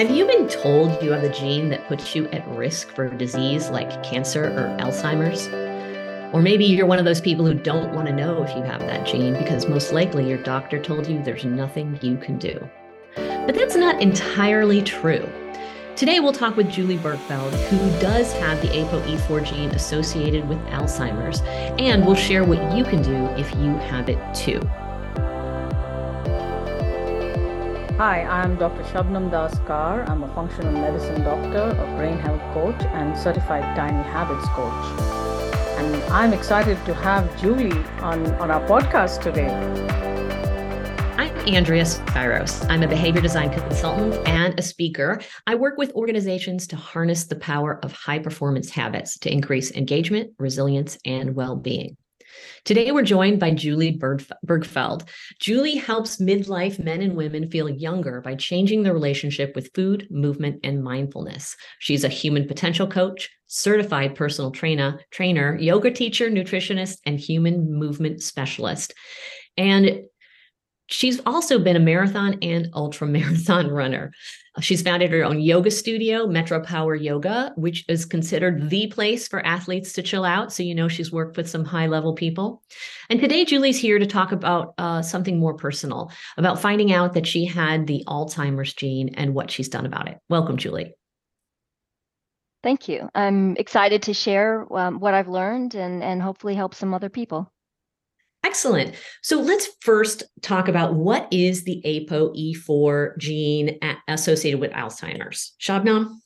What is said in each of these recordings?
Have you been told you have a gene that puts you at risk for a disease like cancer or Alzheimer's? Or maybe you're one of those people who don't want to know if you have that gene because most likely your doctor told you there's nothing you can do. But that's not entirely true. Today, we'll talk with Julie Bergfeld, who does have the ApoE4 gene associated with Alzheimer's, and we'll share what you can do if you have it too. Hi, I'm Dr. Shabnam Das Kar. I'm a functional medicine doctor, a brain health coach, and certified tiny habits coach. And I'm excited to have Julie on, on our podcast today. I'm Andrea Spyros. I'm a behavior design consultant and a speaker. I work with organizations to harness the power of high performance habits to increase engagement, resilience, and well being. Today, we're joined by Julie Bergfeld. Julie helps midlife men and women feel younger by changing their relationship with food, movement, and mindfulness. She's a human potential coach, certified personal trainer, trainer, yoga teacher, nutritionist, and human movement specialist. And She's also been a marathon and ultra marathon runner. She's founded her own yoga studio, Metro Power Yoga, which is considered the place for athletes to chill out. So, you know, she's worked with some high level people. And today, Julie's here to talk about uh, something more personal about finding out that she had the Alzheimer's gene and what she's done about it. Welcome, Julie. Thank you. I'm excited to share um, what I've learned and, and hopefully help some other people. Excellent. So let's first talk about what is the ApoE4 gene associated with Alzheimer's. Shabnam?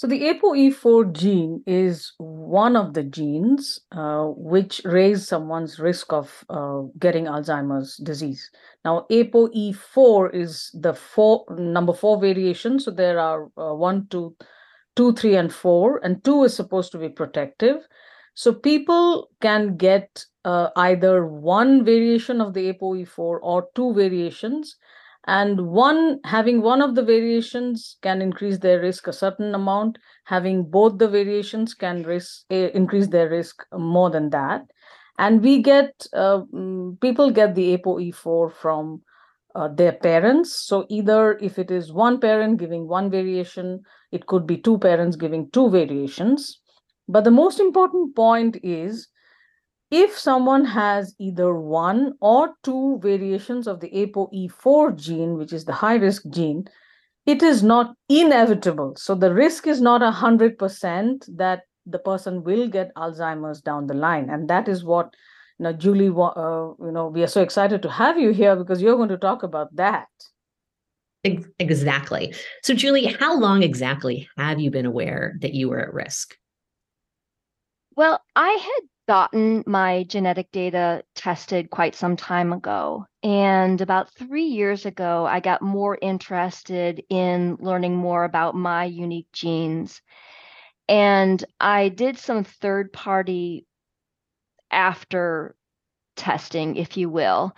So the ApoE4 gene is one of the genes uh, which raise someone's risk of uh, getting Alzheimer's disease. Now, ApoE4 is the four number four variation. So there are uh, one, two, two, three, and four, and two is supposed to be protective. So people can get uh, either one variation of the ApoE4 or two variations. And one having one of the variations can increase their risk a certain amount. Having both the variations can risk uh, increase their risk more than that. And we get uh, mm, people get the ApoE4 from uh, their parents. So either if it is one parent giving one variation, it could be two parents giving two variations. But the most important point is if someone has either one or two variations of the ApoE4 gene, which is the high risk gene, it is not inevitable. So the risk is not 100% that the person will get Alzheimer's down the line. And that is what you know, Julie, uh, you know, we are so excited to have you here because you're going to talk about that. Exactly. So, Julie, how long exactly have you been aware that you were at risk? Well, I had gotten my genetic data tested quite some time ago. And about three years ago, I got more interested in learning more about my unique genes. And I did some third party after testing, if you will.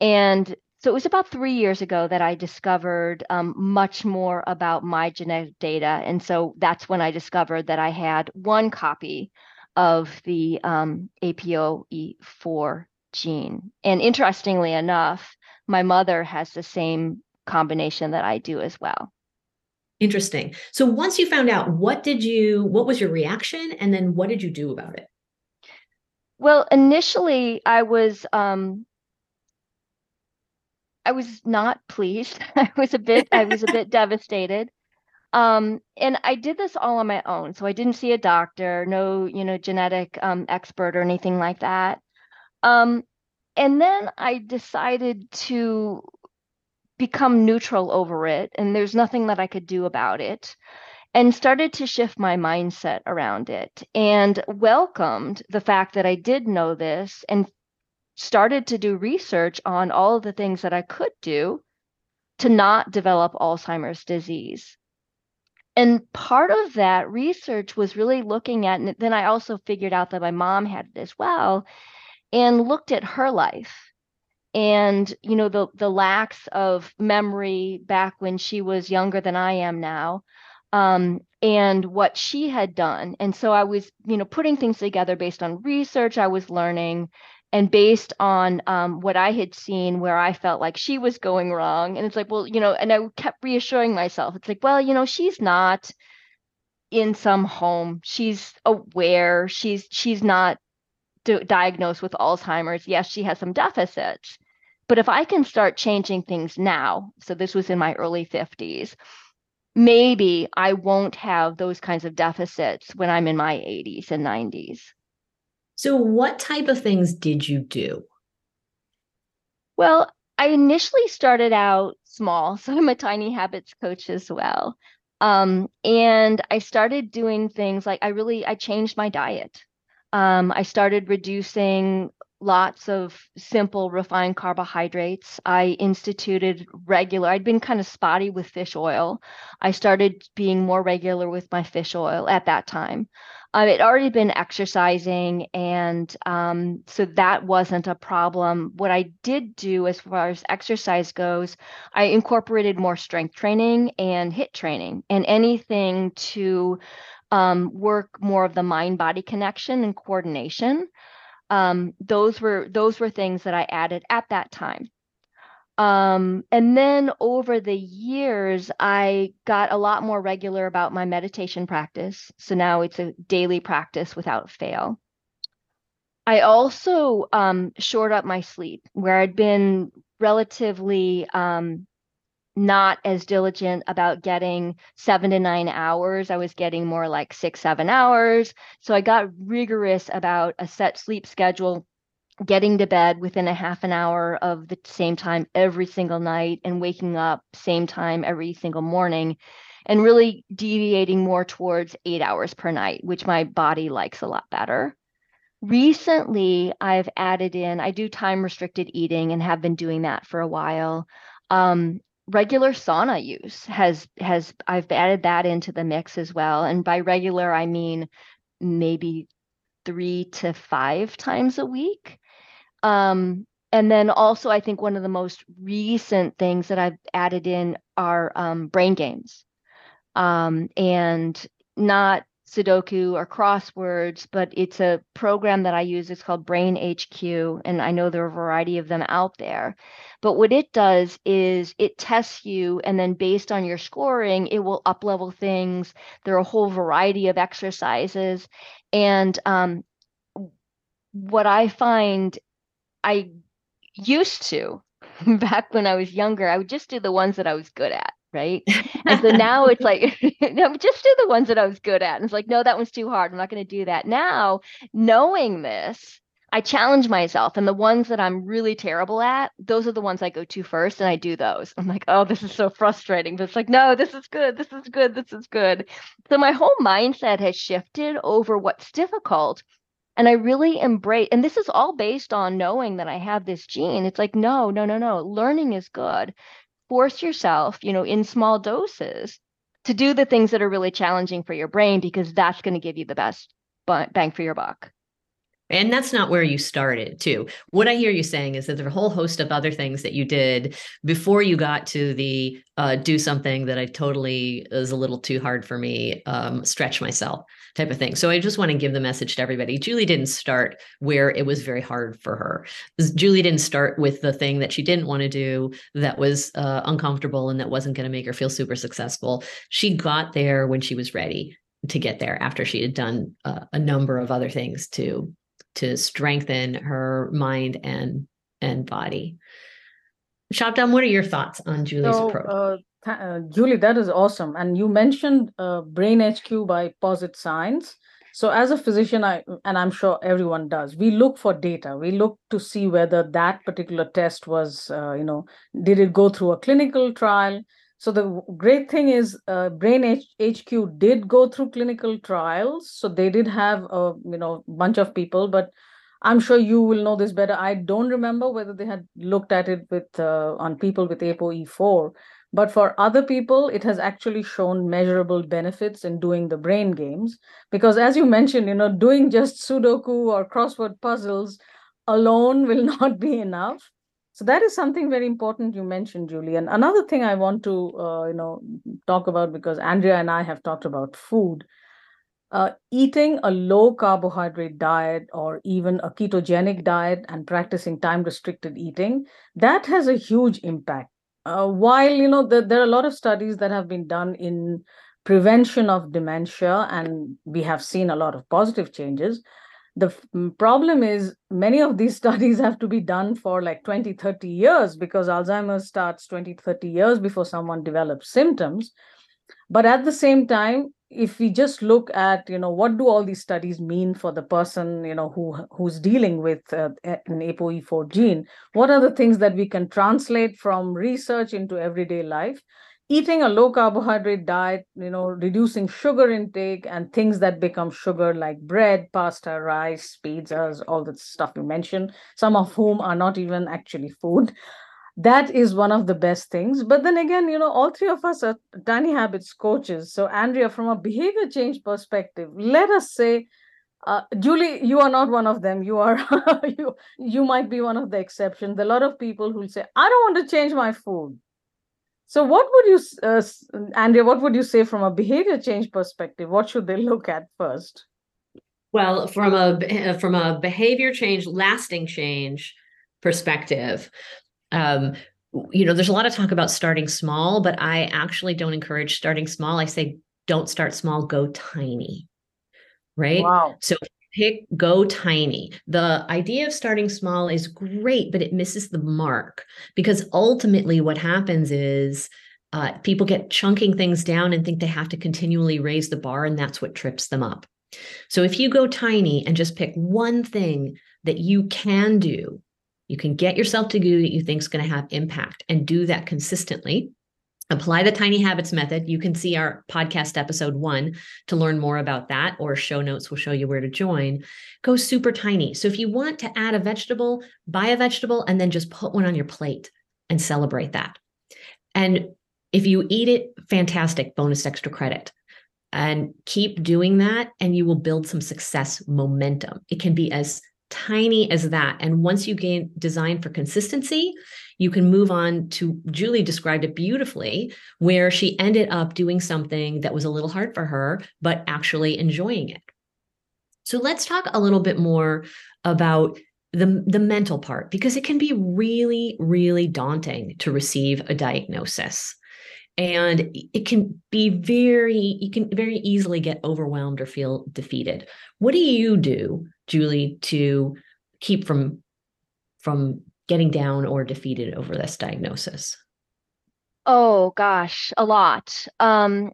And so it was about three years ago that I discovered um, much more about my genetic data. And so that's when I discovered that I had one copy of the um, APOE4 gene. And interestingly enough, my mother has the same combination that I do as well. Interesting. So once you found out, what did you, what was your reaction? And then what did you do about it? Well, initially I was, um, I was not pleased. I was a bit, I was a bit devastated. Um, and I did this all on my own. So I didn't see a doctor, no, you know, genetic um, expert or anything like that. Um, and then I decided to become neutral over it, and there's nothing that I could do about it, and started to shift my mindset around it and welcomed the fact that I did know this and started to do research on all of the things that I could do to not develop Alzheimer's disease and part of that research was really looking at and then i also figured out that my mom had it as well and looked at her life and you know the the lacks of memory back when she was younger than i am now um, and what she had done. And so i was you know putting things together based on research i was learning and based on um, what I had seen where I felt like she was going wrong. And it's like, well, you know, and I kept reassuring myself, it's like, well, you know, she's not in some home. She's aware. She's she's not diagnosed with Alzheimer's. Yes, she has some deficits. But if I can start changing things now, so this was in my early 50s, maybe I won't have those kinds of deficits when I'm in my 80s and 90s. So, what type of things did you do? Well, I initially started out small. So, I'm a tiny habits coach as well. Um, and I started doing things like I really I changed my diet. Um, I started reducing lots of simple refined carbohydrates. I instituted regular, I'd been kind of spotty with fish oil. I started being more regular with my fish oil at that time. I had already been exercising, and um, so that wasn't a problem. What I did do as far as exercise goes, I incorporated more strength training and HIIT training and anything to um, work more of the mind body connection and coordination um, those were those were things that I added at that time. Um, and then over the years, I got a lot more regular about my meditation practice. So now it's a daily practice without fail. I also um, shored up my sleep, where I'd been relatively um, not as diligent about getting seven to nine hours. I was getting more like six, seven hours. So I got rigorous about a set sleep schedule, getting to bed within a half an hour of the same time every single night and waking up same time every single morning and really deviating more towards eight hours per night, which my body likes a lot better. Recently, I've added in, I do time restricted eating and have been doing that for a while. Um, regular sauna use has has I've added that into the mix as well. And by regular, I mean maybe three to five times a week. Um, and then also, I think one of the most recent things that I've added in are um, brain games, um, and not Sudoku or crosswords, but it's a program that I use. It's called Brain HQ, and I know there are a variety of them out there. But what it does is it tests you, and then based on your scoring, it will up level things. There are a whole variety of exercises. And um, what I find I used to back when I was younger, I would just do the ones that I was good at right? and so now it's like, no, just do the ones that I was good at. And it's like, no, that one's too hard. I'm not going to do that. Now, knowing this, I challenge myself, and the ones that I'm really terrible at, those are the ones I go to first, and I do those. I'm like, oh, this is so frustrating. But it's like, no, this is good. This is good. This is good. So my whole mindset has shifted over what's difficult. And I really embrace, and this is all based on knowing that I have this gene. It's like, no, no, no, no. Learning is good force yourself, you know, in small doses to do the things that are really challenging for your brain because that's going to give you the best bang for your buck. And that's not where you started, too. What I hear you saying is that there's a whole host of other things that you did before you got to the uh, do something that I totally is a little too hard for me, um, stretch myself type of thing. So I just want to give the message to everybody. Julie didn't start where it was very hard for her. Julie didn't start with the thing that she didn't want to do that was uh, uncomfortable and that wasn't going to make her feel super successful. She got there when she was ready to get there after she had done uh, a number of other things to to strengthen her mind and and body. Shabnam, what are your thoughts on Julie's so, approach? Uh, th- uh, Julie, that is awesome. And you mentioned uh, Brain HQ by Posit Science. So, as a physician, I and I'm sure everyone does, we look for data. We look to see whether that particular test was, uh, you know, did it go through a clinical trial? So the great thing is, uh, Brain H- HQ did go through clinical trials. So they did have a you know bunch of people, but I'm sure you will know this better. I don't remember whether they had looked at it with uh, on people with ApoE4, but for other people, it has actually shown measurable benefits in doing the brain games. Because as you mentioned, you know, doing just Sudoku or crossword puzzles alone will not be enough so that is something very important you mentioned julie and another thing i want to uh, you know talk about because andrea and i have talked about food. Uh, eating a low carbohydrate diet or even a ketogenic diet and practicing time restricted eating that has a huge impact. Uh, while you know the, there are a lot of studies that have been done in prevention of dementia and we have seen a lot of positive changes the problem is many of these studies have to be done for like 20 30 years because alzheimer's starts 20 30 years before someone develops symptoms. But at the same time if we just look at you know what do all these studies mean for the person you know who who's dealing with uh, an apoe4 gene what are the things that we can translate from research into everyday life eating a low carbohydrate diet you know reducing sugar intake and things that become sugar like bread pasta rice pizzas all the stuff you mentioned some of whom are not even actually food that is one of the best things. But then again you know all three of us are tiny habits coaches. So andrea from a behavior change perspective let us say uh, julie you are not one of them. You are you you might be one of the exceptions a lot of people who say i don't want to change my food so what would you uh, andrea what would you say from a behavior change perspective what should they look at first well from a from a behavior change lasting change perspective um, you know, there's a lot of talk about starting small, but I actually don't encourage starting small. I say don't start small, go tiny. Right. Wow. So pick go tiny. The idea of starting small is great, but it misses the mark because ultimately what happens is uh, people get chunking things down and think they have to continually raise the bar, and that's what trips them up. So if you go tiny and just pick one thing that you can do you can get yourself to do that you think is going to have impact and do that consistently. Apply the tiny habits method. You can see our podcast episode one to learn more about that, or show notes will show you where to join. Go super tiny. So if you want to add a vegetable, buy a vegetable and then just put one on your plate and celebrate that. And if you eat it, fantastic, bonus extra credit. And keep doing that, and you will build some success momentum. It can be as tiny as that. And once you gain design for consistency, you can move on to Julie described it beautifully, where she ended up doing something that was a little hard for her, but actually enjoying it. So let's talk a little bit more about the, the mental part, because it can be really, really daunting to receive a diagnosis. And it can be very, you can very easily get overwhelmed or feel defeated. What do you do Julie to keep from from getting down or defeated over this diagnosis? Oh gosh, a lot. Um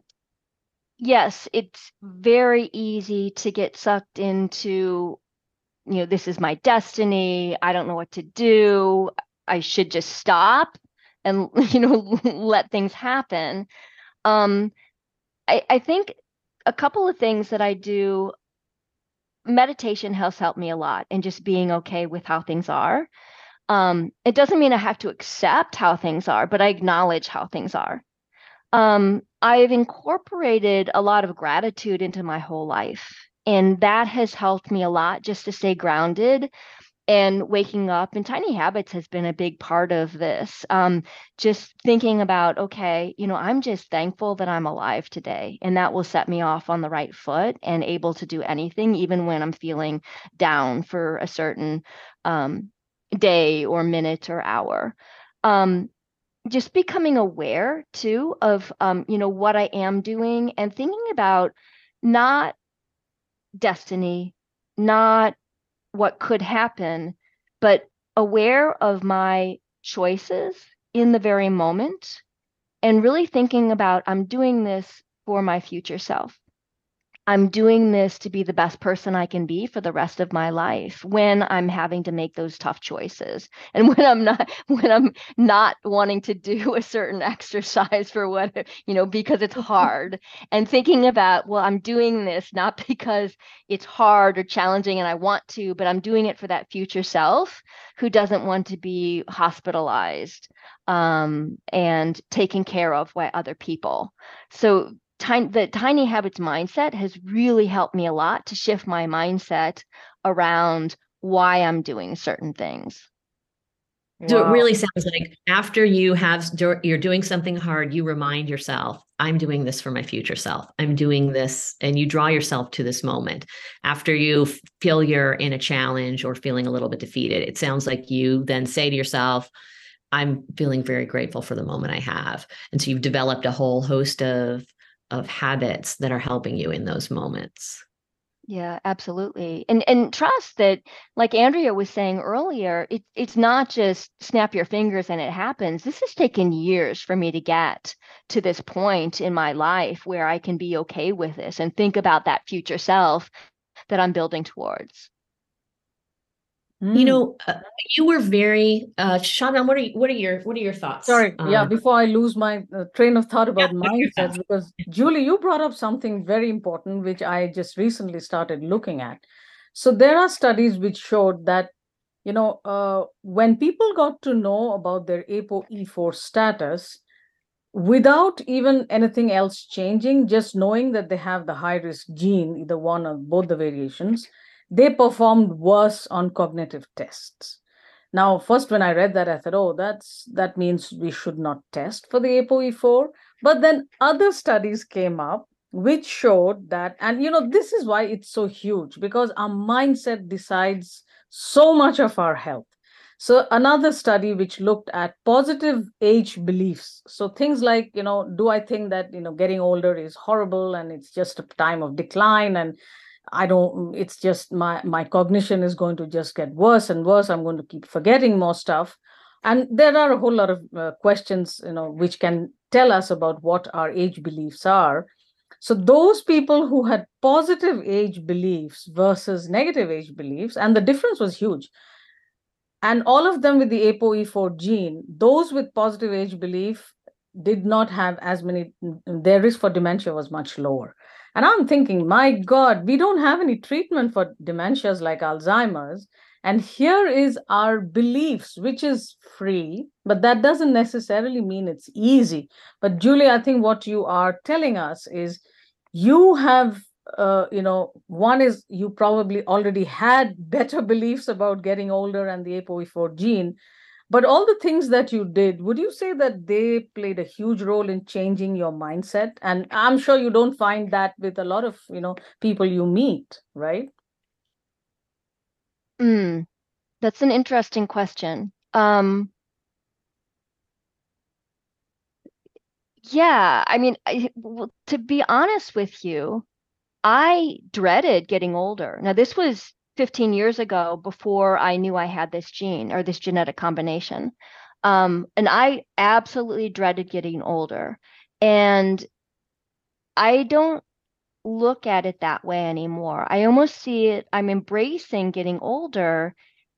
yes, it's very easy to get sucked into you know, this is my destiny. I don't know what to do. I should just stop and you know let things happen. Um I I think a couple of things that I do meditation has helped me a lot and just being okay with how things are. Um, it doesn't mean I have to accept how things are, but I acknowledge how things are. Um, I've incorporated a lot of gratitude into my whole life, and that has helped me a lot just to stay grounded and waking up and tiny habits has been a big part of this um, just thinking about okay you know i'm just thankful that i'm alive today and that will set me off on the right foot and able to do anything even when i'm feeling down for a certain um, day or minute or hour um, just becoming aware too of um, you know what i am doing and thinking about not destiny not what could happen, but aware of my choices in the very moment and really thinking about I'm doing this for my future self. I'm doing this to be the best person I can be for the rest of my life when I'm having to make those tough choices and when I'm not when I'm not wanting to do a certain exercise for what you know because it's hard and thinking about well I'm doing this not because it's hard or challenging and I want to but I'm doing it for that future self who doesn't want to be hospitalized um, and taken care of by other people. So tiny, the tiny habits mindset has really helped me a lot to shift my mindset around why I'm doing certain things. So it really sounds like after you have you're doing something hard, you remind yourself, I'm doing this for my future self. I'm doing this. And you draw yourself to this moment after you feel you're in a challenge or feeling a little bit defeated. It sounds like you then say to yourself, I'm feeling very grateful for the moment I have. And so you've developed a whole host of of habits that are helping you in those moments. Yeah, absolutely. And and trust that like Andrea was saying earlier, it, it's not just snap your fingers and it happens. This has taken years for me to get to this point in my life where I can be okay with this and think about that future self that I'm building towards. Mm. You know, uh, you were very uh Shannon, what are you, what are your what are your thoughts? Sorry, um, yeah, before I lose my uh, train of thought about yeah, mindsets because Julie, you brought up something very important which I just recently started looking at. So there are studies which showed that you know, uh, when people got to know about their ApoE4 status, without even anything else changing, just knowing that they have the high risk gene, either one or both the variations, they performed worse on cognitive tests. Now, first, when I read that, I thought, oh, that's that means we should not test for the ApoE4. But then other studies came up which showed that, and you know, this is why it's so huge because our mindset decides so much of our health. So another study which looked at positive age beliefs. So things like, you know, do I think that, you know, getting older is horrible and it's just a time of decline and I don't, it's just my, my cognition is going to just get worse and worse. I'm going to keep forgetting more stuff. And there are a whole lot of uh, questions, you know, which can tell us about what our age beliefs are. So those people who had positive age beliefs versus negative age beliefs, and the difference was huge. And all of them with the ApoE4 gene, those with positive age belief did not have as many, their risk for dementia was much lower. And I'm thinking, my God, we don't have any treatment for dementias like Alzheimer's. And here is our beliefs, which is free, but that doesn't necessarily mean it's easy. But Julie, I think what you are telling us is you have, uh, you know, one is you probably already had better beliefs about getting older and the ApoE4 gene, but all the things that you did, would you say that they played a huge role in changing your mindset? And I'm sure you don't find that with a lot of, you know, people you meet, right? Mm, that's an interesting question. Um, yeah, I mean, I, well, to be honest with you, I dreaded getting older. Now, this was 15 years ago before I knew I had this gene or this genetic combination. Um, and I absolutely dreaded getting older. And I don't look at it that way anymore. I almost see it, I'm embracing getting older.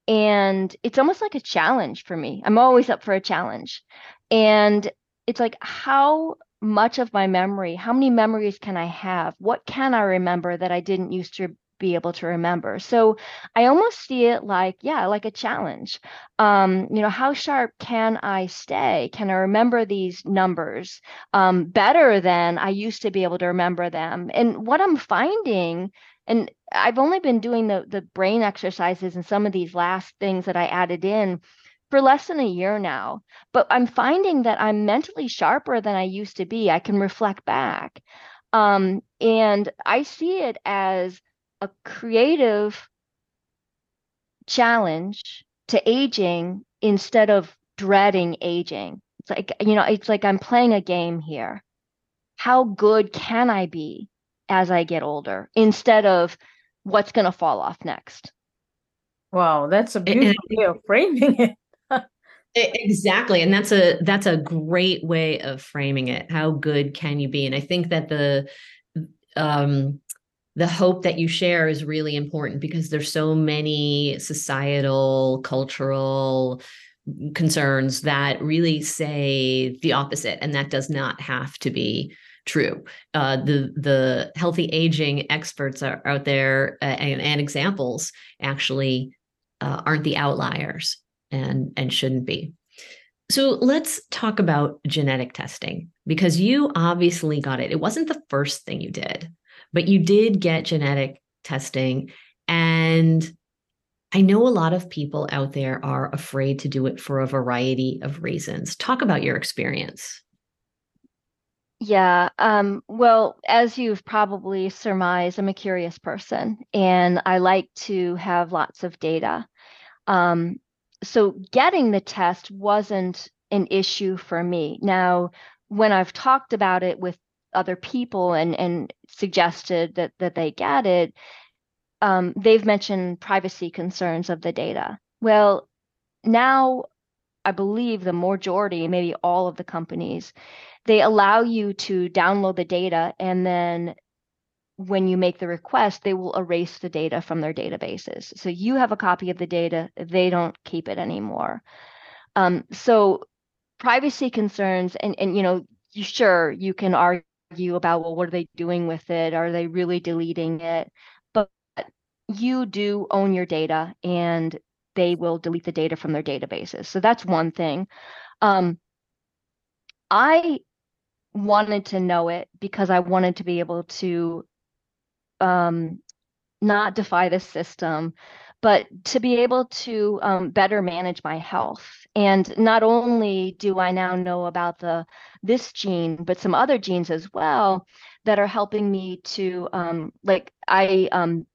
And it's almost like a challenge for me. I'm always up for a challenge. And it's like, how much of my memory, how many memories can I have? What can I remember that I didn't used to be able to remember. So I almost see it like, yeah, like a challenge. Um, you know, how sharp can I stay? Can I remember these numbers um, better than I used to be able to remember them? And what I'm finding, and I've only been doing the the brain exercises and some of these last things that I added in for less than a year now, but I'm finding that I'm mentally sharper than I used to be. I can reflect back. Um, and I see it as a creative challenge to aging instead of dreading aging. It's like, you know, it's like I'm playing a game here. How good can I be as I get older instead of what's going to fall off next? Wow, that's a beautiful way of framing it. exactly and that's a that's a great way of framing it how good can you be and i think that the um the hope that you share is really important because there's so many societal cultural concerns that really say the opposite and that does not have to be true. Uh, the the healthy aging experts are out there uh, and, and, examples actually uh, aren't the outliers and and shouldn't be. So let's talk about genetic testing because you obviously got it. It wasn't the first thing you did but you did get genetic testing. And I know a lot of people out there are afraid to do it for a variety of reasons. Talk about your experience. Yeah, um, well, as you've probably surmised, I'm a curious person and I like to have lots of data. Um, so getting the test wasn't an issue for me. Now, when I've talked about it with other people and and suggested that that they get it, um, they've mentioned privacy concerns of the data. Well, now I believe the majority, maybe all of the companies, they allow you to download the data and then when you make the request, they will erase the data from their databases. So you have a copy of the data, they don't keep it anymore. Um, so privacy concerns, and and you know, sure you can argue about well, what are they doing with it? Are they really deleting it? But you do own your data, and they will delete the data from their databases. So that's one thing. Um, I wanted to know it because I wanted to be able to um, not defy the system, but to be able to um, better manage my health. And not only do I now know about the this gene, but some other genes as well that are helping me to um, like I um,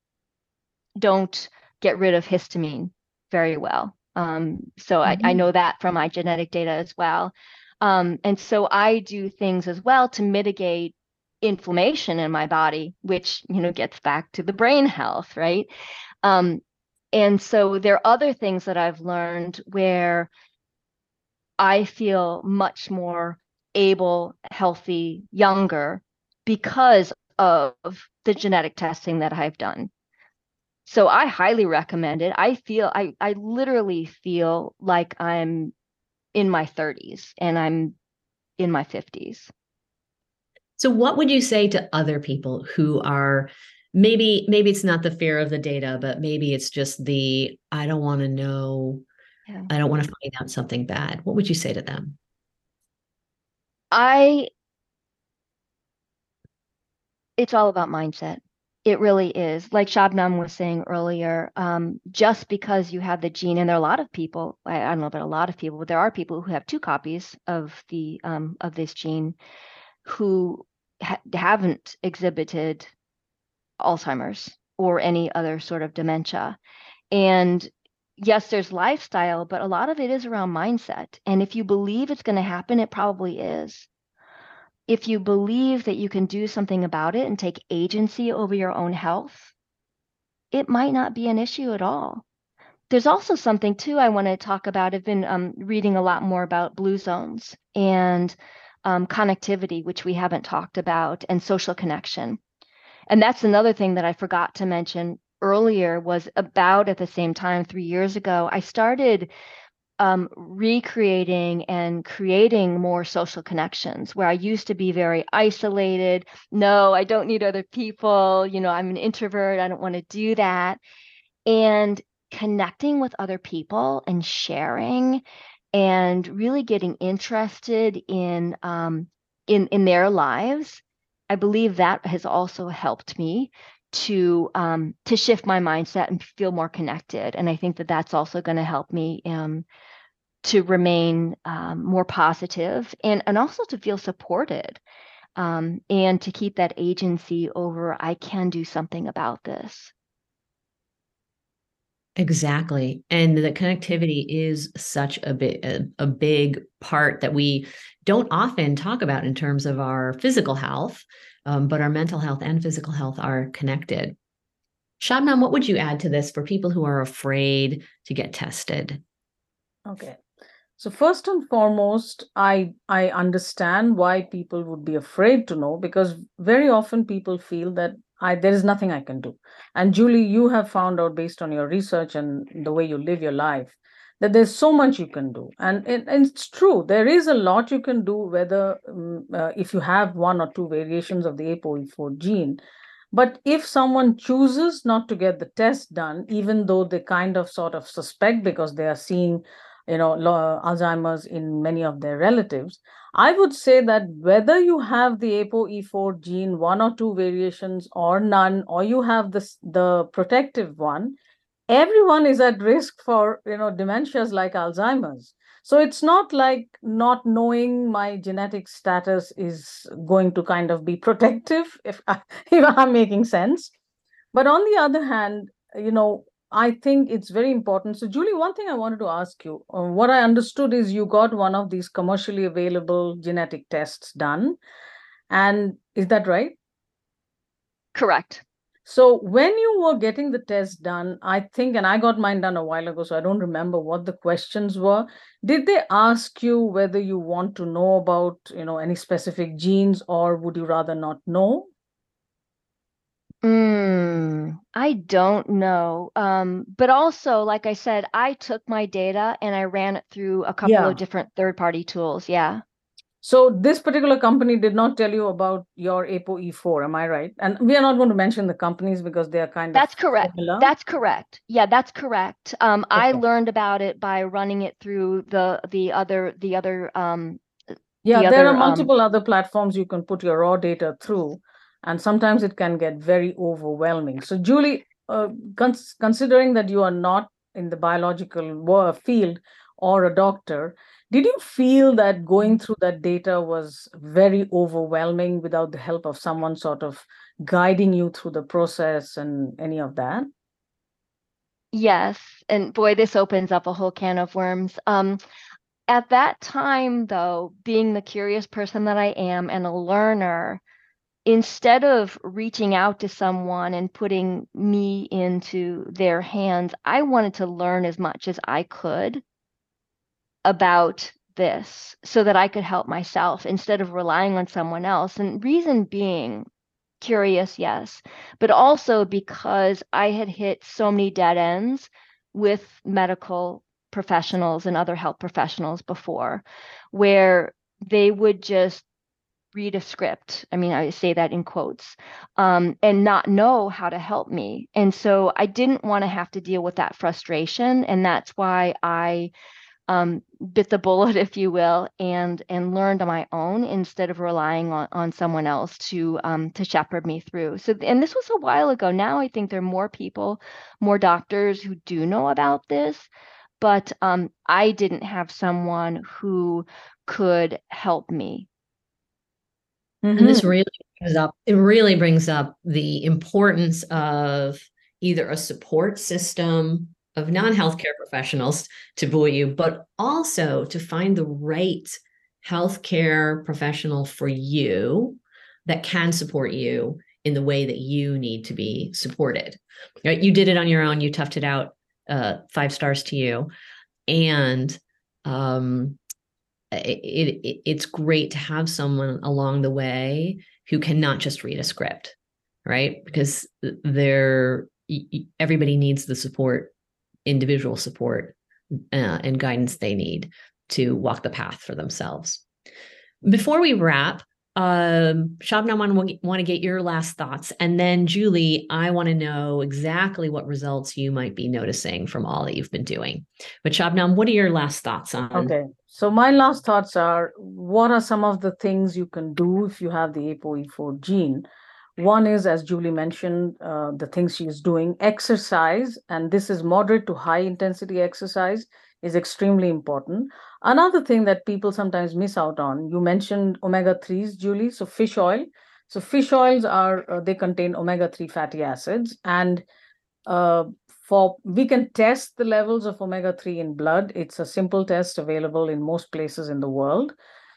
don't get rid of histamine very well. Um, so mm-hmm. I, I mm-hmm. know that from my genetic data as well. Um, and so I do things as well to mitigate inflammation in my body, which you know gets back to the brain health, right? Um, and so there are other things that I've learned where I feel much more able, healthy, younger because of the genetic testing that I've done. So I highly recommend it. I feel I I literally feel like I'm in my 30s and I'm in my 50s. So what would you say to other people who are maybe maybe it's not the fear of the data, but maybe it's just the I don't want to know yeah. I don't want to find out something bad. What would you say to them? I it's all about mindset. It really is. Like Shabnam was saying earlier, um, just because you have the gene, and there are a lot of people, I, I, don't know about a lot of people, but there are people who have two copies of the um, of this gene who ha- haven't exhibited Alzheimer's or any other sort of dementia. And yes, there's lifestyle, but a lot of it is around mindset. And if you believe it's going to happen, it probably is if you believe that you can do something about it and take agency over your own health, it might not be an issue at all. There's also something too I want to talk about. I've been um, reading a lot more about blue zones and um, connectivity, which we haven't talked about, and social connection. And that's another thing that I forgot to mention earlier was about at the same time, three years ago, I started um, recreating and creating more social connections where I used to be very isolated. No, I don't need other people. You know, I'm an introvert. I don't want to do that. And connecting with other people and sharing and really getting interested in um, in in their lives i believe that has also helped me to um, to shift my mindset and feel more connected. And i think that that's also going to help me um, to remain um, more positive and and also to feel supported um, and to keep that agency over i can do something about this exactly and the connectivity is such a big a, a big part that we don't often talk about in terms of our physical health um, but our mental health and physical health are connected Shabnam, what would you add to this for people who are afraid to get tested? Okay. So first and foremost, I I understand why people would be afraid to know because very often people feel that I there is nothing I can do. And Julie, you have found out based on your research and the way you live your life that there's so much you can do, and, it, and it's true. There is a lot you can do whether um, uh, if you have one or two variations of the ApoE4 gene. But if someone chooses not to get the test done, even though they kind of sort of suspect because they are seeing you know alzheimer's in many of their relatives i would say that whether you have the apoe4 gene one or two variations or none or you have this the protective one everyone is at risk for you know dementias like alzheimer's So it's not like not knowing my genetic status is going to kind of be protective, if, I, if I'm making sense. But on the other hand, you know, I think it's very important. So, Julie, one thing I wanted to ask you uh, what I understood is you got one of these commercially available genetic tests done. And is that right? Correct. So, when you were getting the test done, I think, and I got mine done a while ago, so I don't remember what the questions were. Did they ask you whether you want to know about, you know, any specific genes or would you rather not know? Mm, I don't know. Um, but also, like I said, I took my data and I ran it through a couple Yeah. of different third-party tools. Yeah. So this particular company did not tell you about your ApoE4, am I right? And we are not going to mention the companies because they are kind of That's of correct. similar. That's correct. Yeah, that's correct. Um, I Okay. learned about it by running it through the the other the other um Yeah, the there other, are um, multiple other platforms you can put your raw data through, and sometimes it can get very overwhelming. So, Julie, uh, cons- considering that you are not in the biological field or a doctor, did you feel that going through that data was very overwhelming without the help of someone sort of guiding you through the process and any of that? Yes, and boy, this opens up a whole can of worms. Um, at that time, though, being the curious person that I am and a learner, instead of reaching out to someone and putting me into their hands, I wanted to learn as much as I could about this so that I could help myself instead of relying on someone else. And reason being, curious, yes, but also because I had hit so many dead ends with medical professionals and other health professionals before, where they would just read a script. I mean, I say that in quotes, um, and not know how to help me. And so I didn't want to have to deal with that frustration. And that's why I um, bit the bullet, if you will, and and learned on my own instead of relying on, on someone else to um, to shepherd me through. So, and this was a while ago. Now I think there are more people, more doctors who do know about this, but um, I didn't have someone who could help me. And this Mhm. really brings up it really brings up the importance of either a support system of non-healthcare professionals to buoy you, but also to find the right healthcare professional for you that can support you in the way that you need to be supported. Right? You did it on your own, you toughed it out, uh, five stars to you. And um it, it it's great to have someone along the way who can not just read a script right? Because they're everybody needs the support individual support uh, and guidance they need to walk the path for themselves. Before we wrap um Shabnam, I want, want to get your last thoughts and then Julie I want to know exactly what results you might be noticing from all that you've been doing. But Shabnam what are your last thoughts on Okay, so my last thoughts are what are some of the things you can do if you have the ApoE4 gene? One is, as Julie mentioned, uh, the things she's doing, exercise, and this is moderate to high intensity exercise is extremely important. Another thing that people sometimes miss out on, you mentioned omega 3s, Julie, so fish oil. So fish oils are, uh, they contain omega 3 fatty acids and uh, for we can test the levels of omega-3 in blood. It's a simple test available in most places in the world.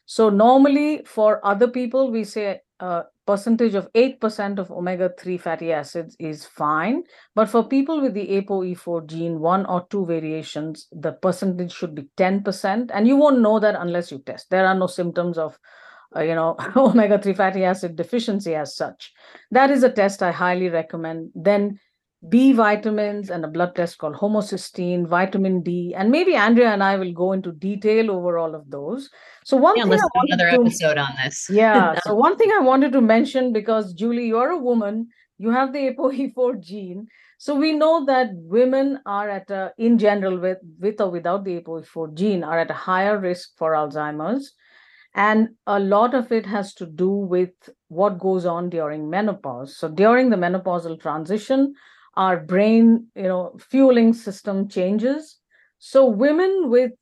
So normally for other people we say a percentage of 8% of omega-3 fatty acids is fine. But for people with the apoe4 gene one or two variations the percentage should be 10% and you won't know that unless you test. There are no symptoms of uh, you know omega-3 fatty acid deficiency as such. That is a test i highly recommend. Then B vitamins and a blood test called homocysteine, vitamin D, and maybe Andrea and I will go into detail over all of those. So one yeah thing I do another to, episode on this yeah, so one thing I wanted to mention because Julie, you're a woman, you have the ApoE4 gene. So we know that women are at a, in general, with, with or without the ApoE4 gene, are at a higher risk for Alzheimer's. And a lot of it has to do with what goes on during menopause. So during the menopausal transition, our brain, you know, fueling system changes. So women with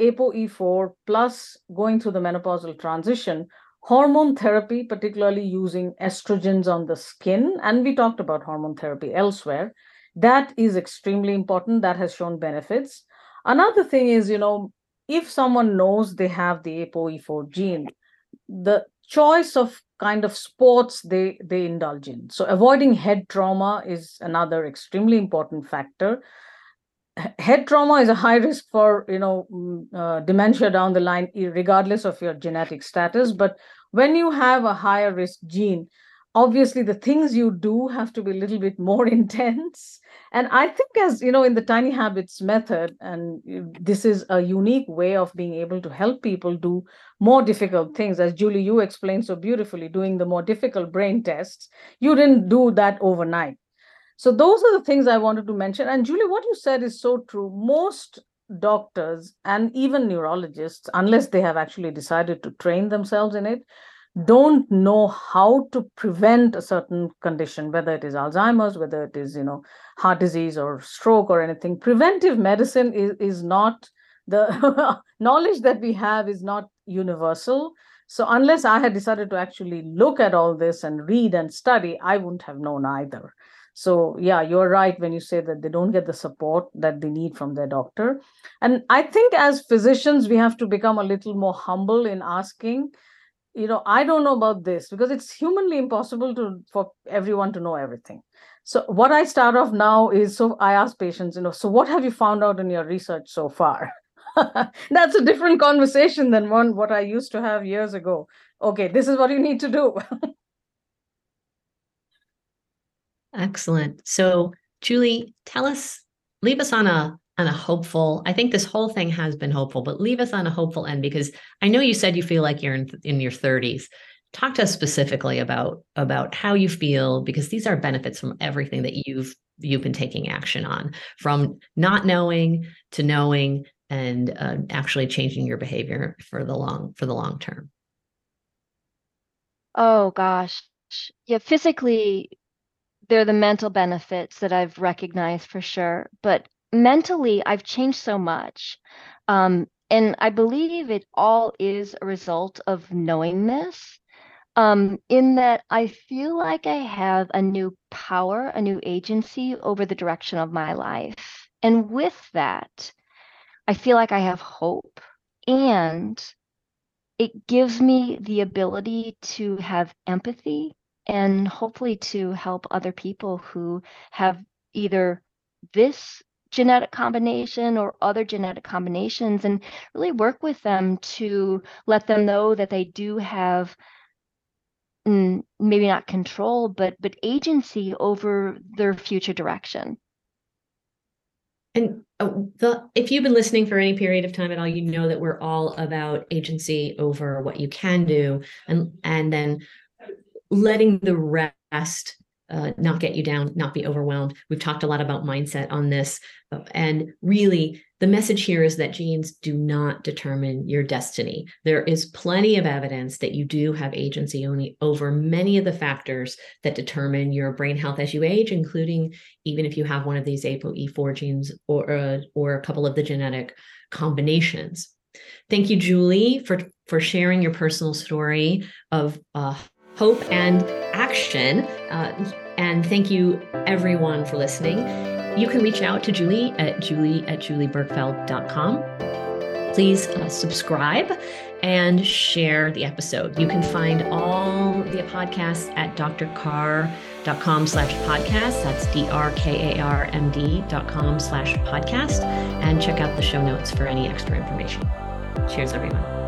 ApoE4 plus going through the menopausal transition, hormone therapy, particularly using estrogens on the skin, and we talked about hormone therapy elsewhere, that is extremely important. That has shown benefits. Another thing is, you know, if someone knows they have the ApoE4 gene, the choice of kind of sports they they indulge in. So avoiding head trauma is another extremely important factor head trauma is a high risk for you know mm, uh, dementia down the line regardless of your genetic status but when you have a higher risk gene obviously the things you do have to be a little bit more intense and i think as you know in the tiny habits method and this is a unique way of being able to help people do more difficult things as julie you explained so beautifully doing the more difficult brain tests you didn't do that overnight so those are the things I wanted to mention. And Julie, what you said is so true. Most doctors and even neurologists, unless they have actually decided to train themselves in it, don't know how to prevent a certain condition, whether it is Alzheimer's, whether it is, you know, heart disease or stroke or anything. Preventive medicine is, is not the knowledge that we have is not universal. So unless I had decided to actually look at all this and read and study, I wouldn't have known either. So, yeah, you're right when you say that they don't get the support that they need from their doctor. And I think as physicians, we have to become a little more humble in asking, you know, I don't know about this because it's humanly impossible to for everyone to know everything. So, what I start off now is so I ask patients, you know, so what have you found out in your research so far? That's a different conversation than one what I used to have years ago. Okay, this is what you need to do. Excellent. So, Julie, tell us, leave us on a on a hopeful. I think this whole thing has been hopeful, but leave us on a hopeful end because I know you said you feel like you're in, in your 30s. Talk to us specifically about about how you feel because these are benefits from everything that you've you've been taking action on, from not knowing to knowing and uh, actually changing your behavior for the long for the long term. Oh gosh, yeah. Physically, they're the mental benefits that I've recognized for sure. But mentally, I've changed so much. Um, and I believe it all is a result of knowing this. Um, in that I feel like I have a new power, a new agency over the direction of my life. And with that, I feel like I have hope. And it gives me the ability to have empathy and hopefully to help other people who have either this genetic combination or other genetic combinations and really work with them to let them know that they do have mm, maybe not control but but agency over their future direction. And uh, the if you've been listening for any period of time at all you know that we're all about agency over what you can do and and then letting the rest uh, not get you down, not be overwhelmed. We've talked a lot about mindset on this. And really, the message here is that genes do not determine your destiny. There is plenty of evidence that you do have agency only over many of the factors that determine your brain health as you age, including even if you have one of these ApoE4 genes or, uh, or a couple of the genetic combinations. Thank you, Julie, for, for sharing your personal story of uh, hope and action. Uh, and thank you, everyone, for listening. You can reach out to Julie at julie at juliebergfeld.com. Please uh, subscribe and share the episode. You can find all the podcasts at drkarmd.com slash podcast. That's D-R-K-A-R-M-D dot com slash podcast. And check out the show notes for any extra information. Cheers, everyone.